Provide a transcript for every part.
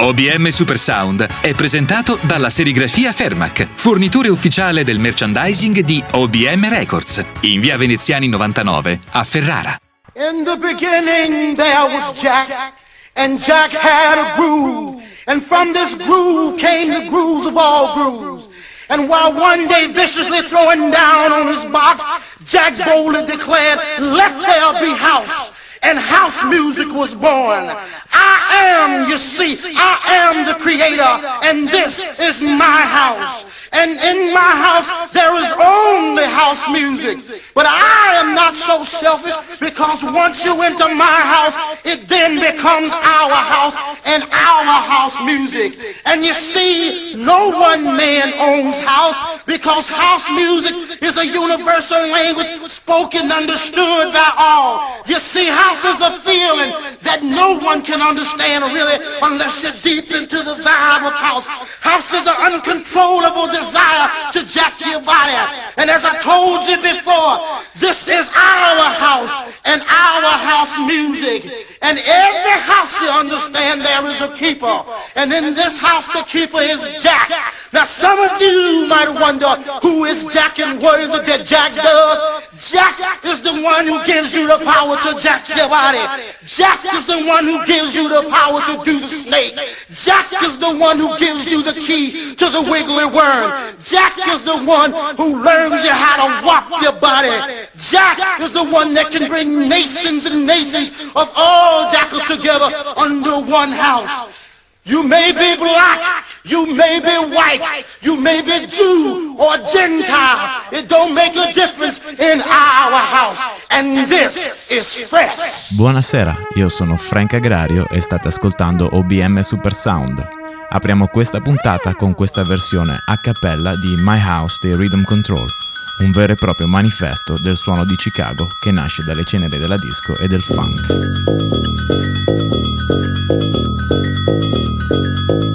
OBM Super Sound è presentato dalla serigrafia Fermac, fornitore ufficiale del merchandising di OBM Records, in via Veneziani 99 a Ferrara. In the beginning there was Jack, and Jack had a groove, and from this groove came the grooves of all grooves. And while one day viciously throwing down on his box, Jack boldly declared, let there be house. And house music was born. I am, you see, I am the creator, and this is my house. And in my house, there is only house music. But I am not so selfish because once you enter my house, it then becomes our house and our house music. And you see, no one man owns house because house music is a universal language spoken, understood by all. You see, house is a feeling that no one can understand really unless you're deep into the vibe of house. House is an uncontrollable desire to jack your body. And as I told you before, this is our house and our house music. And every house, you understand, there is a keeper. And in this house, the keeper is Jack. Now, some of you might wonder, who is Jack and what is it that Jack does? Jack is the one who gives you the power to jack your body. Jack is the one who gives you the power to do the snake. Jack is the one who gives you the key to the wiggly worm. Jack is the one who learns you how to walk your body. Jack is the one that can bring nations and nations of all jackals together under one house. You may be black, you may be white, you may be Jew or Gentile. It don't make a difference in our house. And this is fresh. Buonasera, io sono Frank Agrario e state ascoltando OBM Super Sound. Apriamo questa puntata con questa versione a cappella di My House dei Rhythm Control, un vero e proprio manifesto del suono di Chicago che nasce dalle ceneri della disco e del funk. You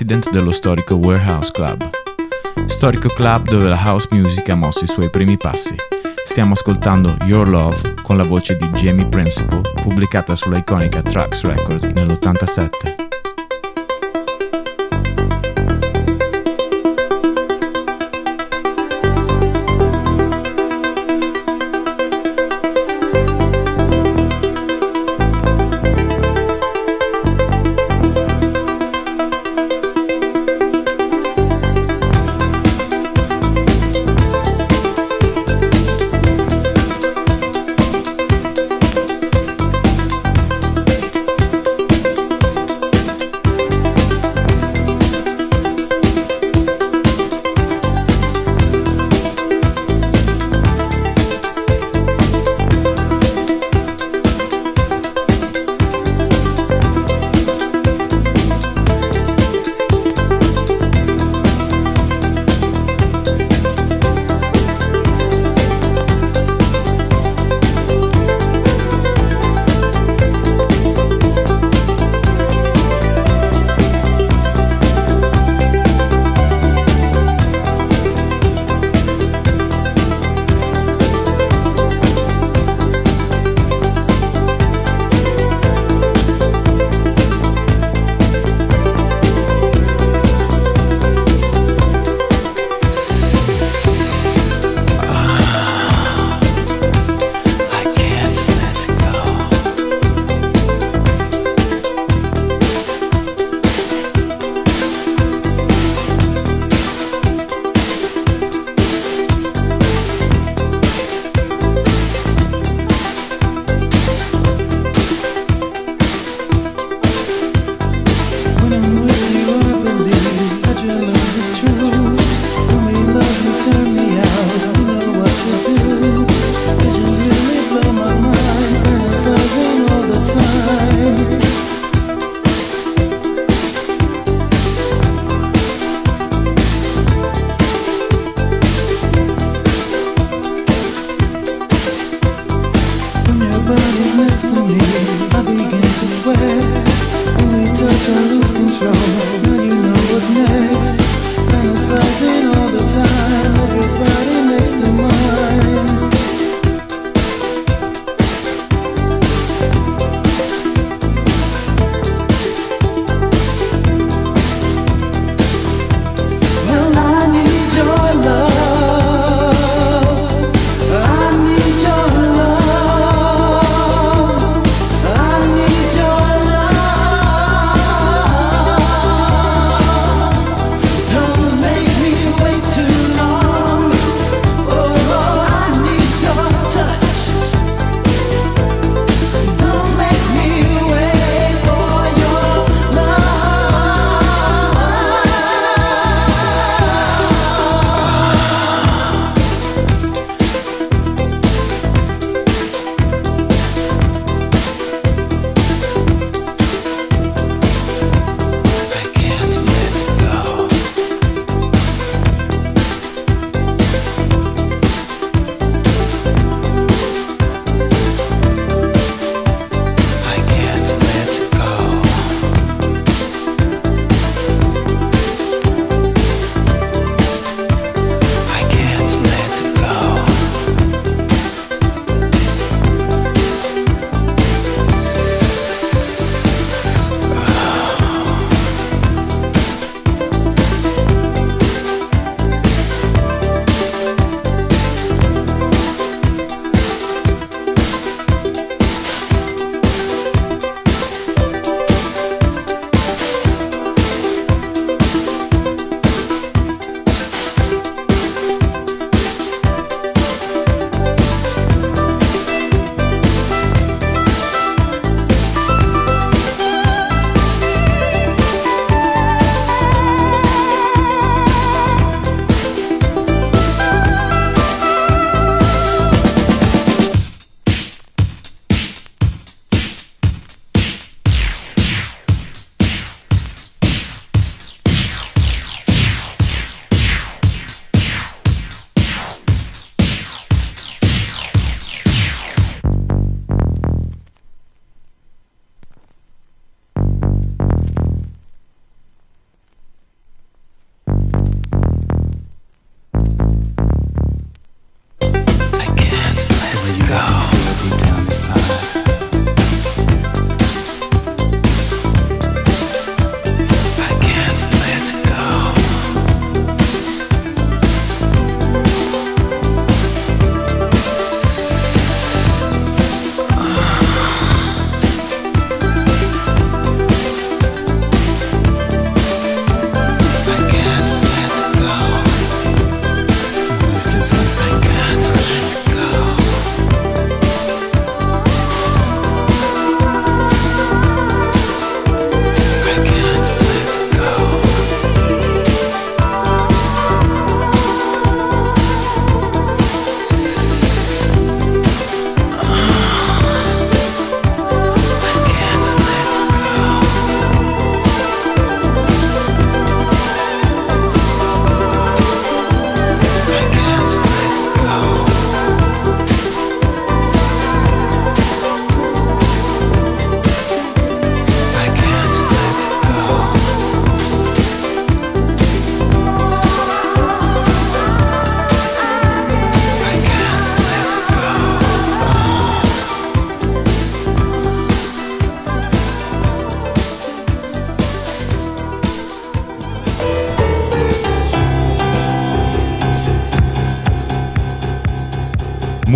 compianto resident dello storico Warehouse Club. Storico club dove la house music ha mosso i suoi primi passi. Stiamo ascoltando Your Love con la voce di Jamie Principle, pubblicata sulla iconica Trax Records nell'87.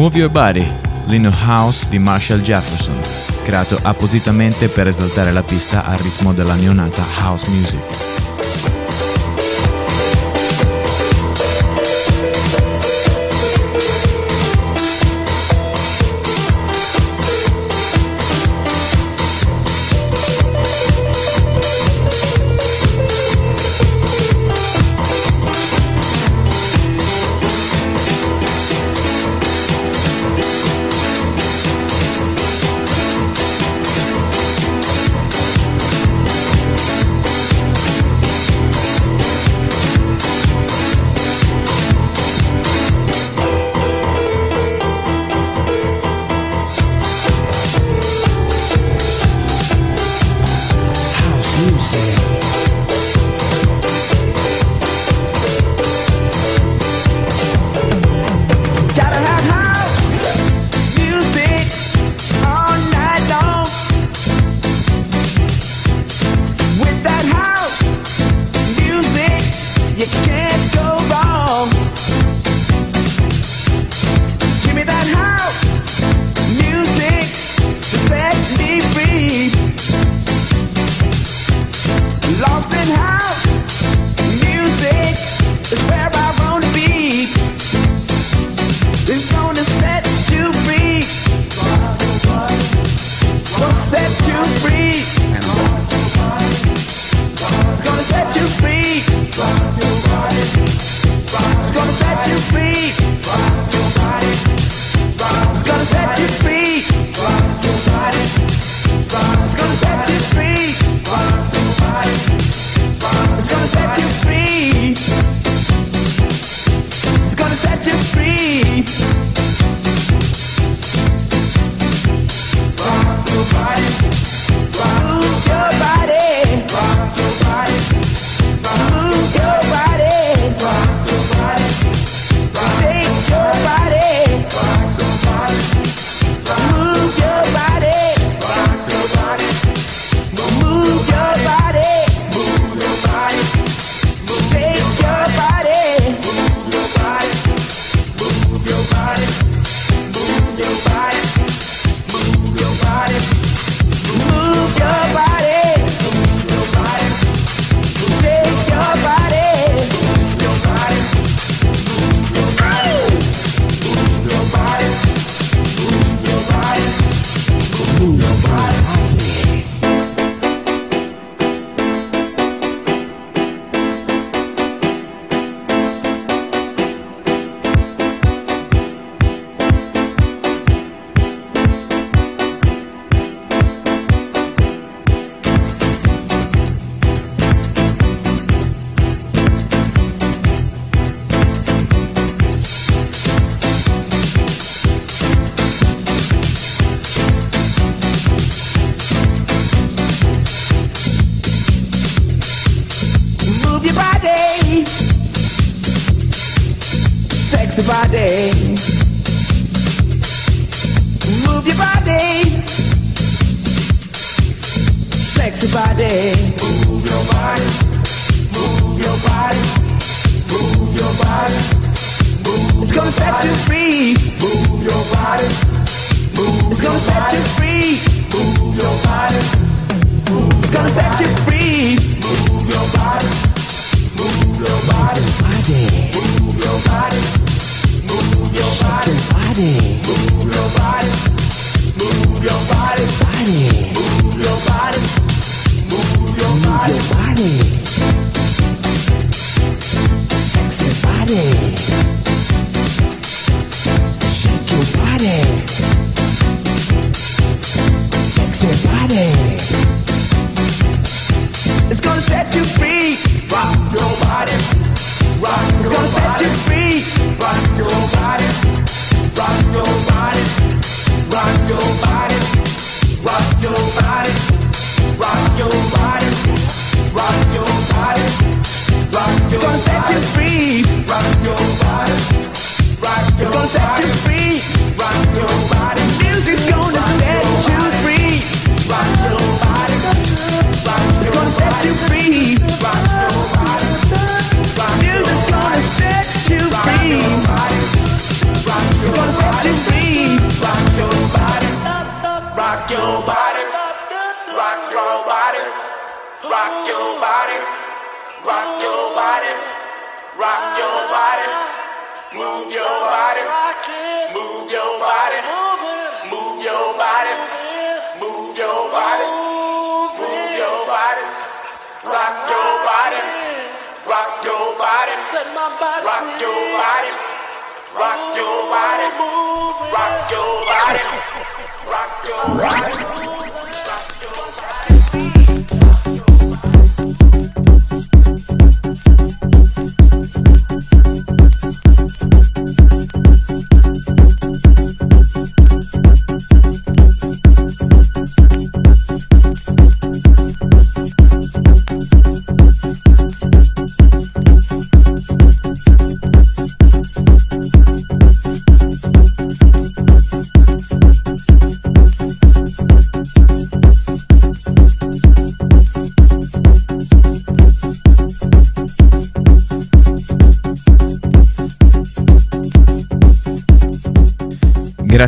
Move Your Body, l'inno house di Marshall Jefferson, creato appositamente per esaltare la pista al ritmo della neonata house music.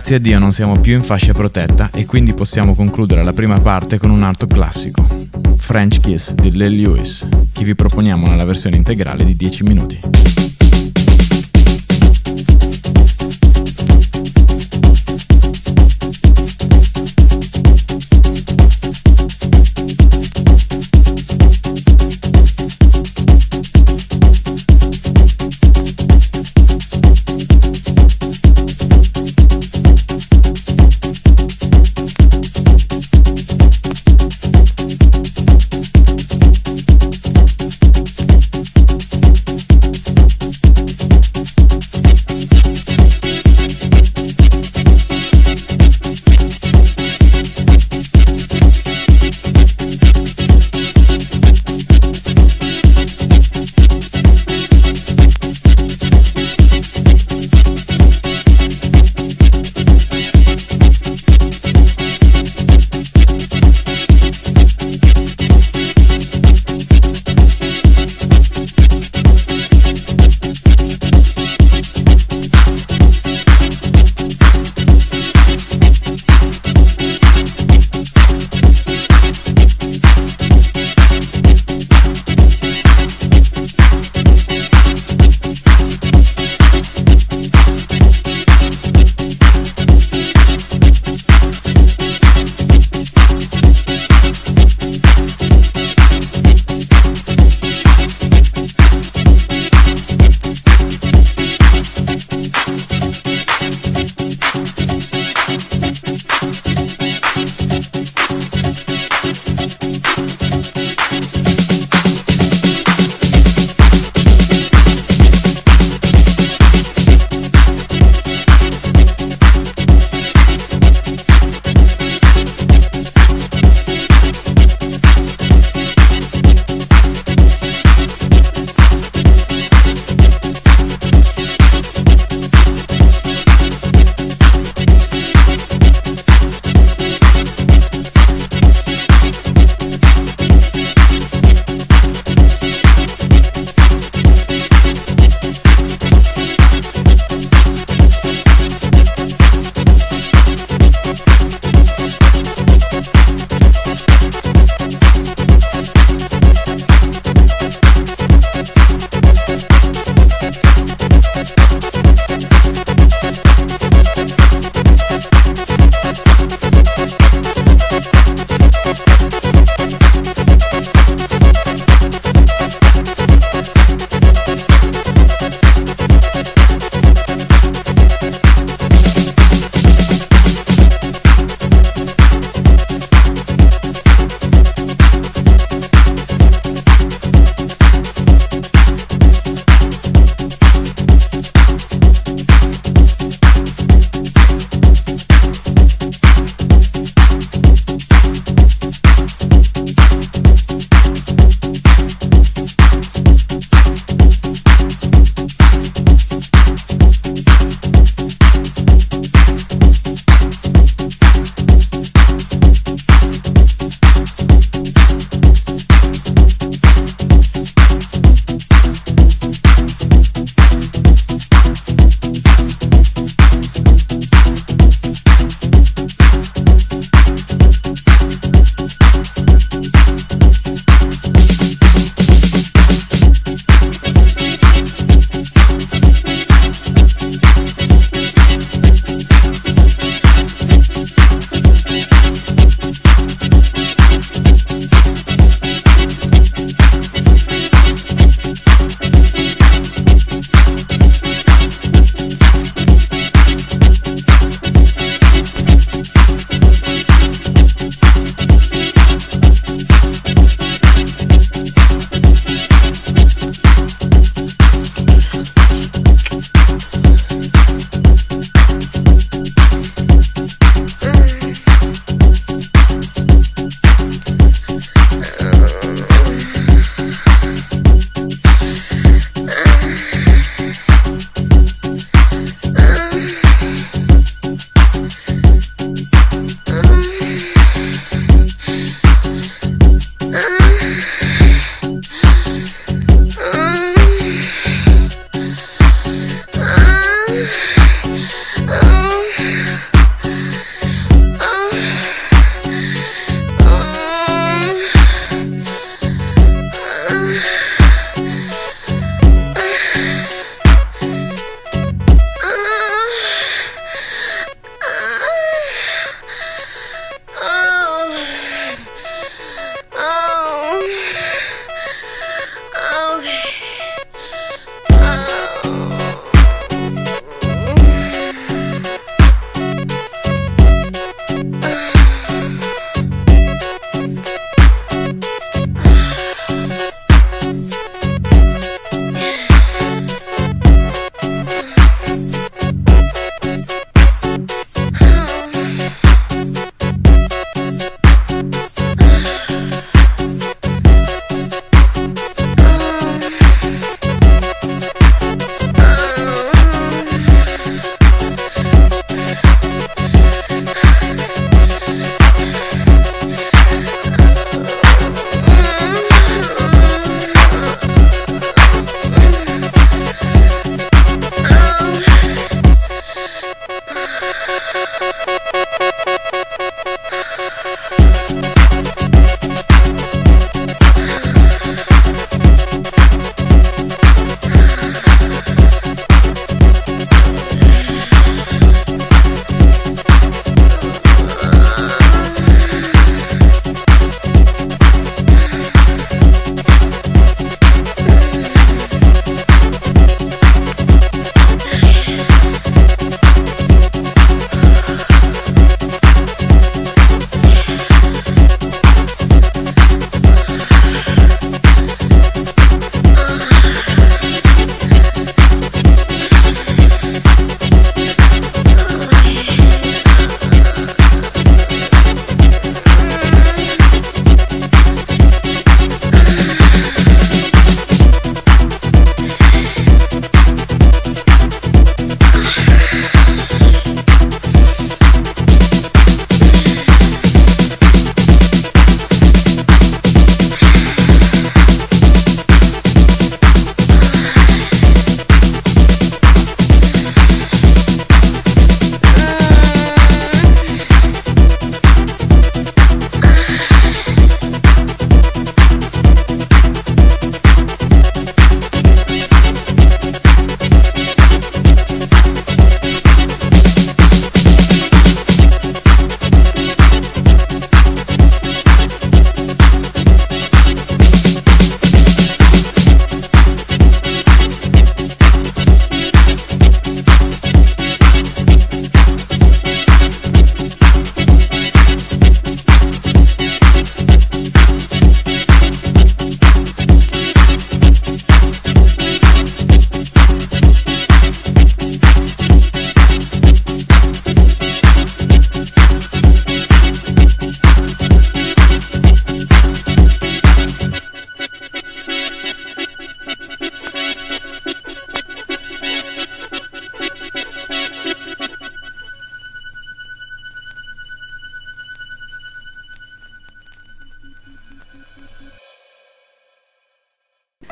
Grazie a Dio non siamo più in fascia protetta e quindi possiamo concludere la prima parte con un altro classico, French Kiss di Lil Lewis, che vi proponiamo nella versione integrale di 10 minuti.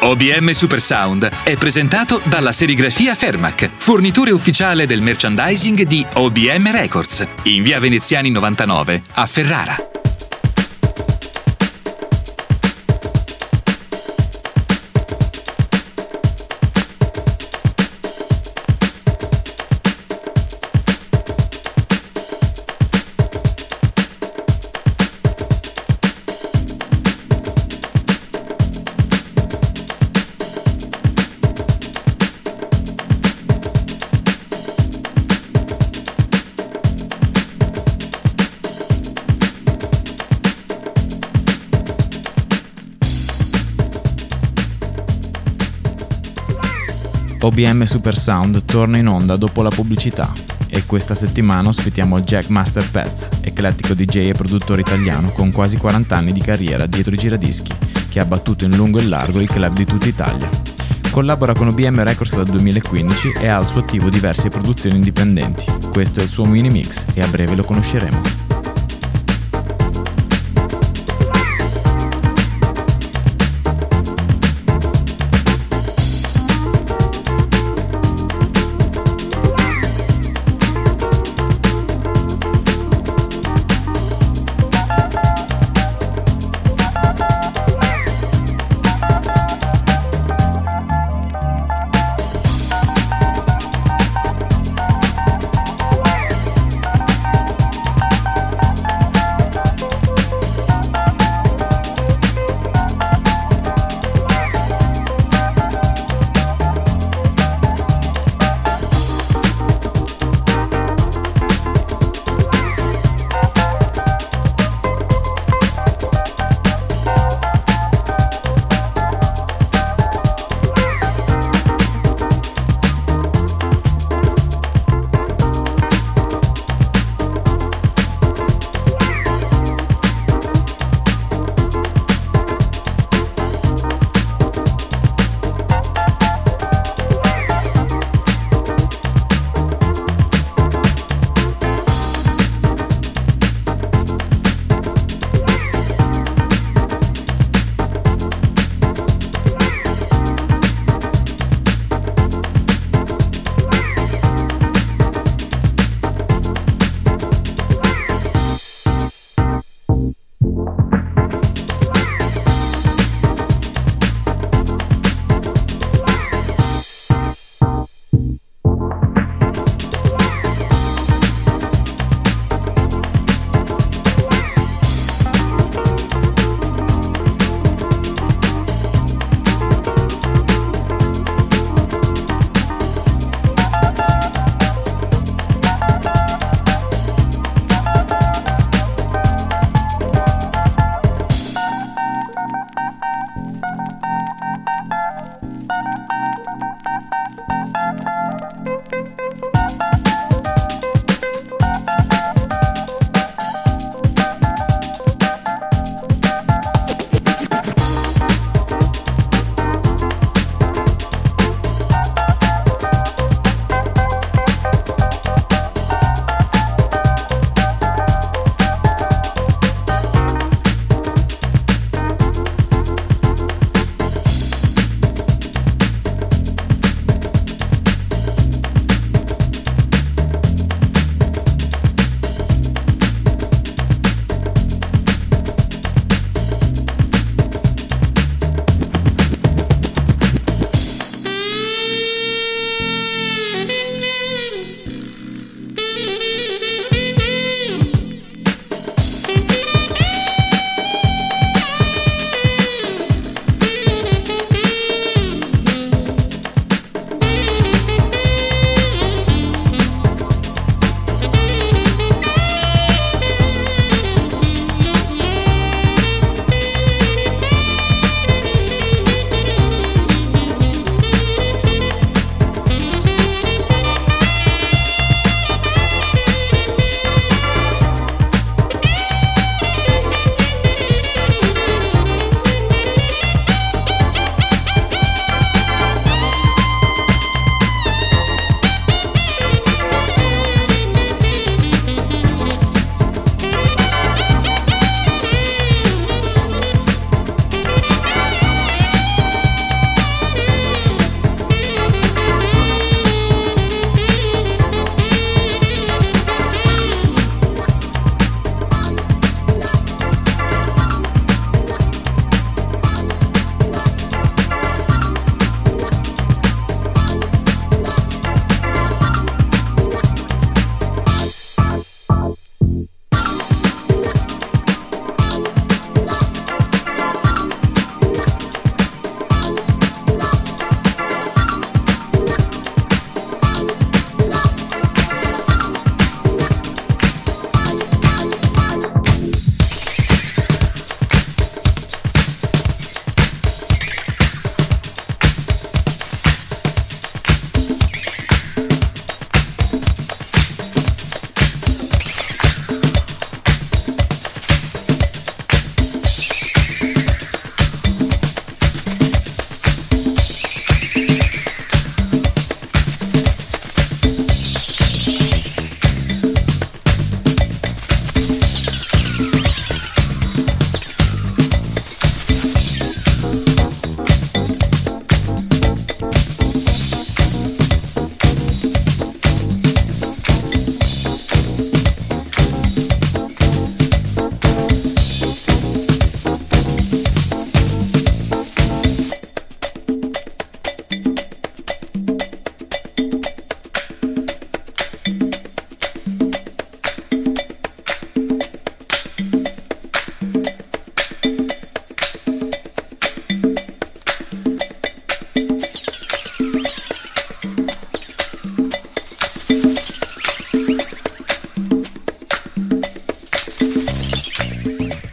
OBM Super Sound è presentato dalla serigrafia Fermac, fornitore ufficiale del merchandising di OBM Records, in via Veneziani 99 a Ferrara. OBM Super Sound torna in onda dopo la pubblicità e questa settimana ospitiamo Jack Master Pets, eclettico DJ e produttore italiano con quasi 40 anni di carriera dietro i giradischi, che ha battuto in lungo e largo i club di tutta Italia. Collabora con OBM Records dal 2015 e ha al suo attivo diverse produzioni indipendenti. Questo è il suo mini mix e a breve lo conosceremo.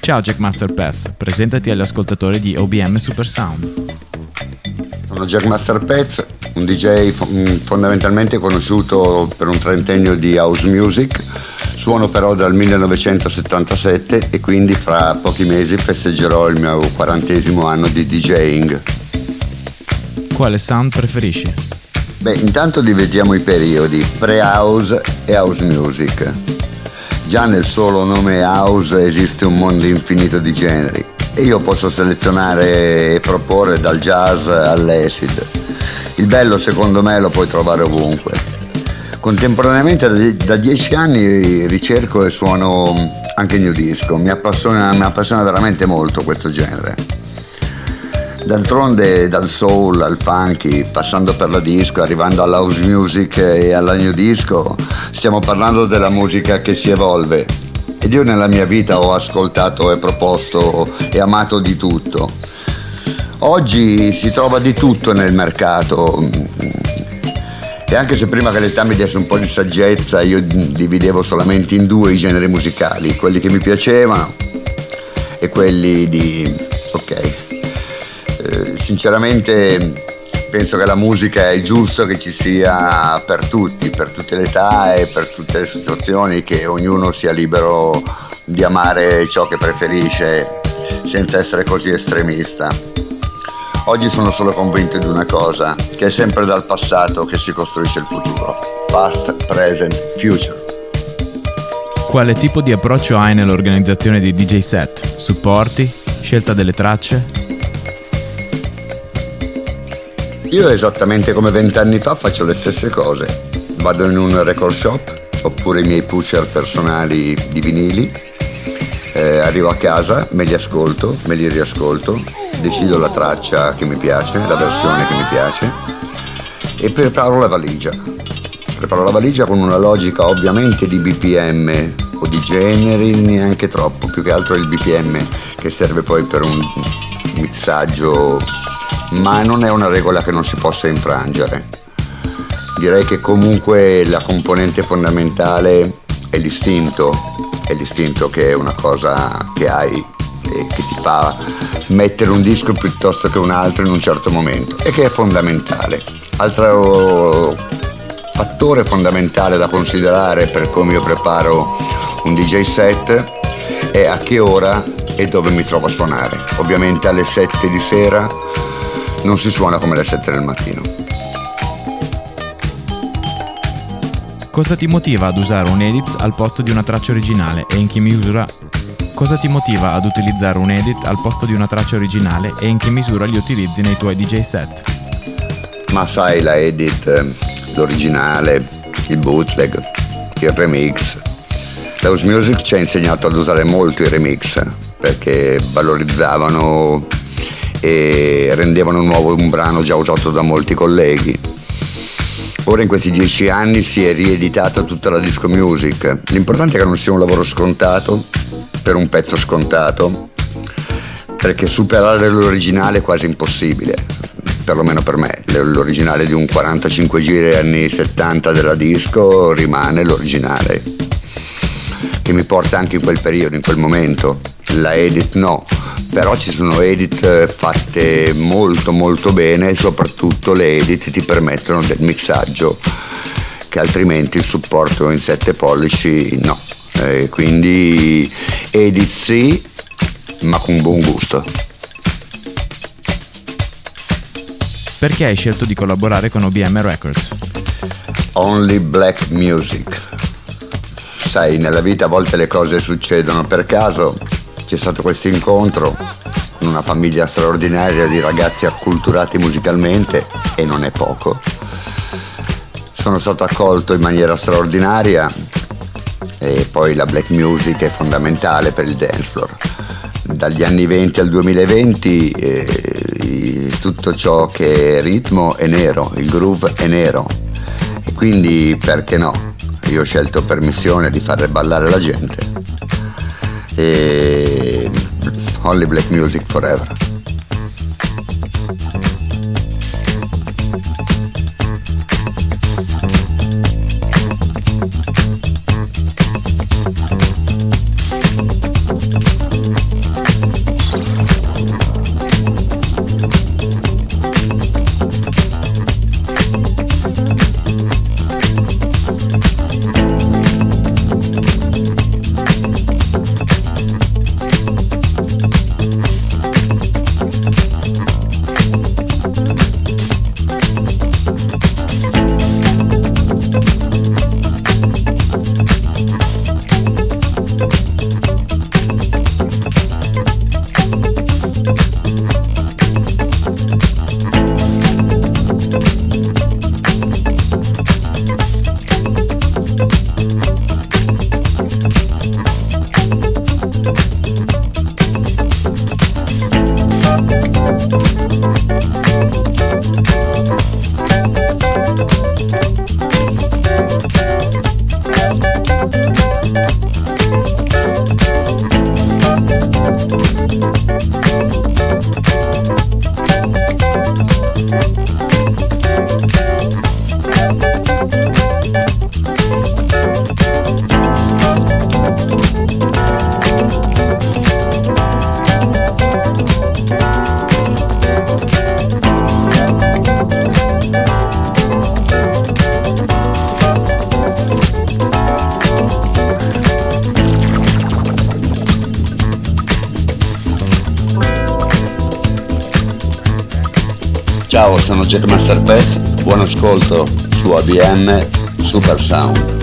Ciao Jackmaster Peth, presentati agli ascoltatori di OBM Super Sound. Sono Jackmaster Peth, un DJ fondamentalmente conosciuto per un trentennio di house music. Suono però dal 1977 e quindi fra pochi mesi festeggerò il mio quarantesimo anno di DJing. Quale sound preferisci? Beh, intanto dividiamo i periodi, pre-house e house music. Già nel solo nome house esiste un mondo infinito di generi e io posso selezionare e proporre dal jazz all'acid. Il bello secondo me lo puoi trovare ovunque. Contemporaneamente da dieci anni ricerco e suono anche new disco, mi appassiona, mi appassiona veramente molto questo genere. D'altronde dal soul al funky, passando per la disco, arrivando alla house music e alla new disco, stiamo parlando della musica che si evolve. Ed io nella mia vita ho ascoltato e proposto e amato di tutto. Oggi si trova di tutto nel mercato. E anche se prima che l'età mi desse un po' di saggezza, io dividevo solamente in due i generi musicali, quelli che mi piacevano e quelli di... ok, sinceramente penso che la musica è giusto che ci sia per tutti, per tutte le età e per tutte le situazioni, che ognuno sia libero di amare ciò che preferisce senza essere così estremista. Oggi sono solo convinto di una cosa, che è sempre dal passato che si costruisce il futuro. Past, present, future. Quale tipo di approccio hai nell'organizzazione di DJ set? Supporti? Scelta delle tracce? Io esattamente come vent'anni fa faccio le stesse cose. Vado in un record shop, oppure i miei pusher personali di vinili, eh, arrivo a casa, me li ascolto, me li riascolto, decido la traccia che mi piace, la versione che mi piace e preparo la valigia. Preparo la valigia con una logica ovviamente di BPM o di generi, neanche troppo, più che altro il BPM che serve poi per un mixaggio ma non è una regola che non si possa infrangere. Direi che comunque la componente fondamentale è l'istinto, è l'istinto che è una cosa che hai e che ti fa mettere un disco piuttosto che un altro in un certo momento e che è fondamentale. Altro fattore fondamentale da considerare per come io preparo un DJ set è a che ora e dove mi trovo a suonare. Ovviamente alle 7 di sera non si suona come le 7 del mattino. Cosa ti motiva ad usare un edit al posto di una traccia originale e in che misura Cosa ti motiva ad utilizzare un edit al posto di una traccia originale e in che misura li utilizzi nei tuoi DJ set? Ma sai, la edit, ehm, l'originale, il bootleg, il remix. House Music ci ha insegnato ad usare molto i remix perché valorizzavano e rendevano nuovo un brano già usato da molti colleghi. Ora in questi dieci anni si è rieditata tutta la disco music. L'importante è che non sia un lavoro scontato per un pezzo scontato, perché superare l'originale è quasi impossibile, perlomeno per me. L'originale di un 45 giri anni 70 della disco rimane l'originale, che mi porta anche in quel periodo, in quel momento. La edit no, però ci sono edit eh, fatte molto molto bene e soprattutto le edit ti permettono del mixaggio che altrimenti il supporto in 7 pollici no. Eh, quindi edit sì, ma con buon gusto. Perché hai scelto di collaborare con OBM Records? Only Black Music. Sai, nella vita a volte le cose succedono per caso c'è stato questo incontro con una famiglia straordinaria di ragazzi acculturati musicalmente e non è poco. Sono stato accolto in maniera straordinaria e poi la black music è fondamentale per il dance floor. Dagli anni 20 al 2020 eh, tutto ciò che è ritmo è nero, il groove è nero e quindi perché no? Io ho scelto per missione di fare ballare la gente e Only Black Music Forever. Ascolto su ABM Super Sound.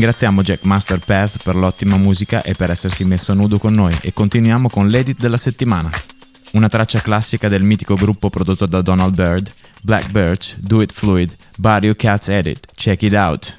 Ringraziamo Jack Master Path per l'ottima musica e per essersi messo nudo con noi e continuiamo con l'edit della settimana. Una traccia classica del mitico gruppo prodotto da Donald Byrd, Black Birch, Do It Fluid, Barrio Cats Edit, check it out!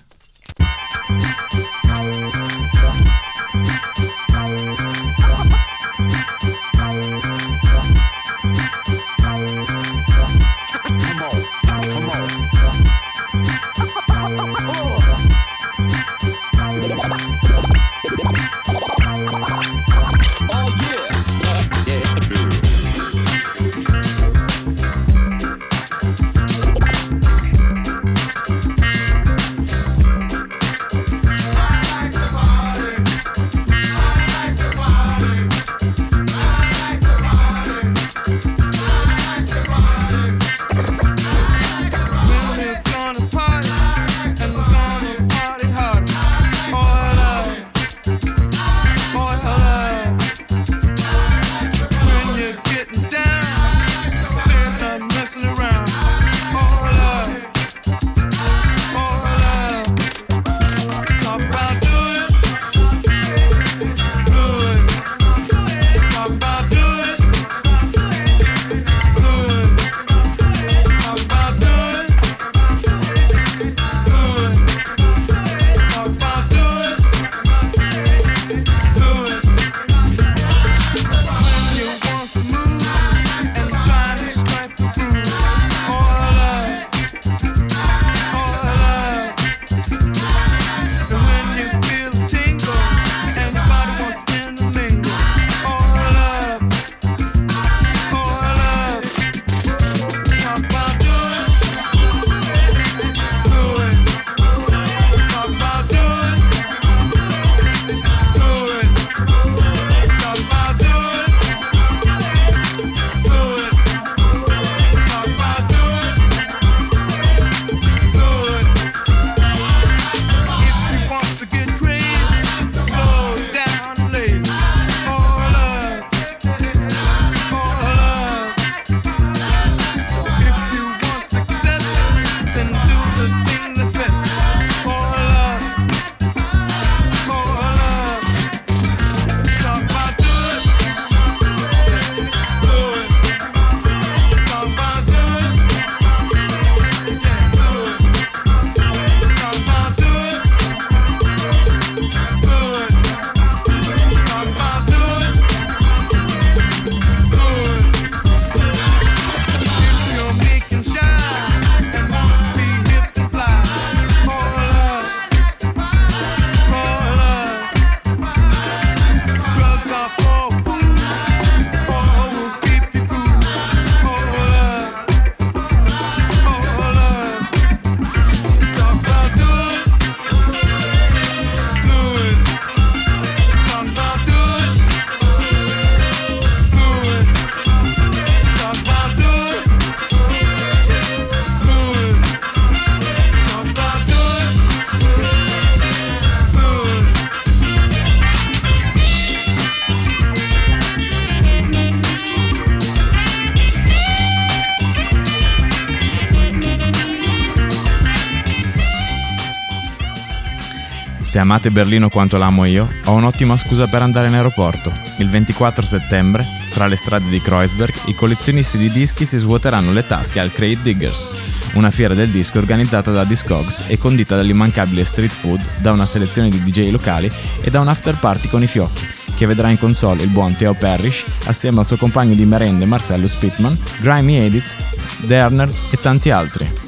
Se amate Berlino quanto l'amo io, ho un'ottima scusa per andare in aeroporto. Il 24 settembre, tra le strade di Kreuzberg, i collezionisti di dischi si svuoteranno le tasche al Crate Diggers, una fiera del disco organizzata da Discogs e condita dall'immancabile street food, da una selezione di DJ locali e da un after party con i fiocchi, che vedrà in console il buon Theo Parrish assieme al suo compagno di merende Marcello Spitman, Grimy Edits, Derner e tanti altri.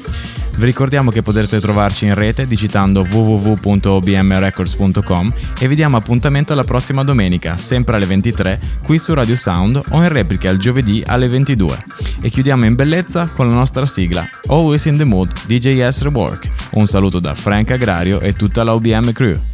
Vi ricordiamo che potrete trovarci in rete digitando www.obmrecords.com e vi diamo appuntamento alla prossima domenica, sempre alle 23, qui su Radio Sound o in replica il giovedì alle 22. E chiudiamo in bellezza con la nostra sigla, Always in the Mood DJS Rework. Un saluto da Frank Agrario e tutta la OBM crew.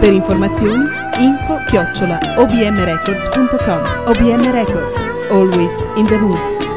Per informazioni, info chiocciola obmrecords.com OBM Records, always in the mood.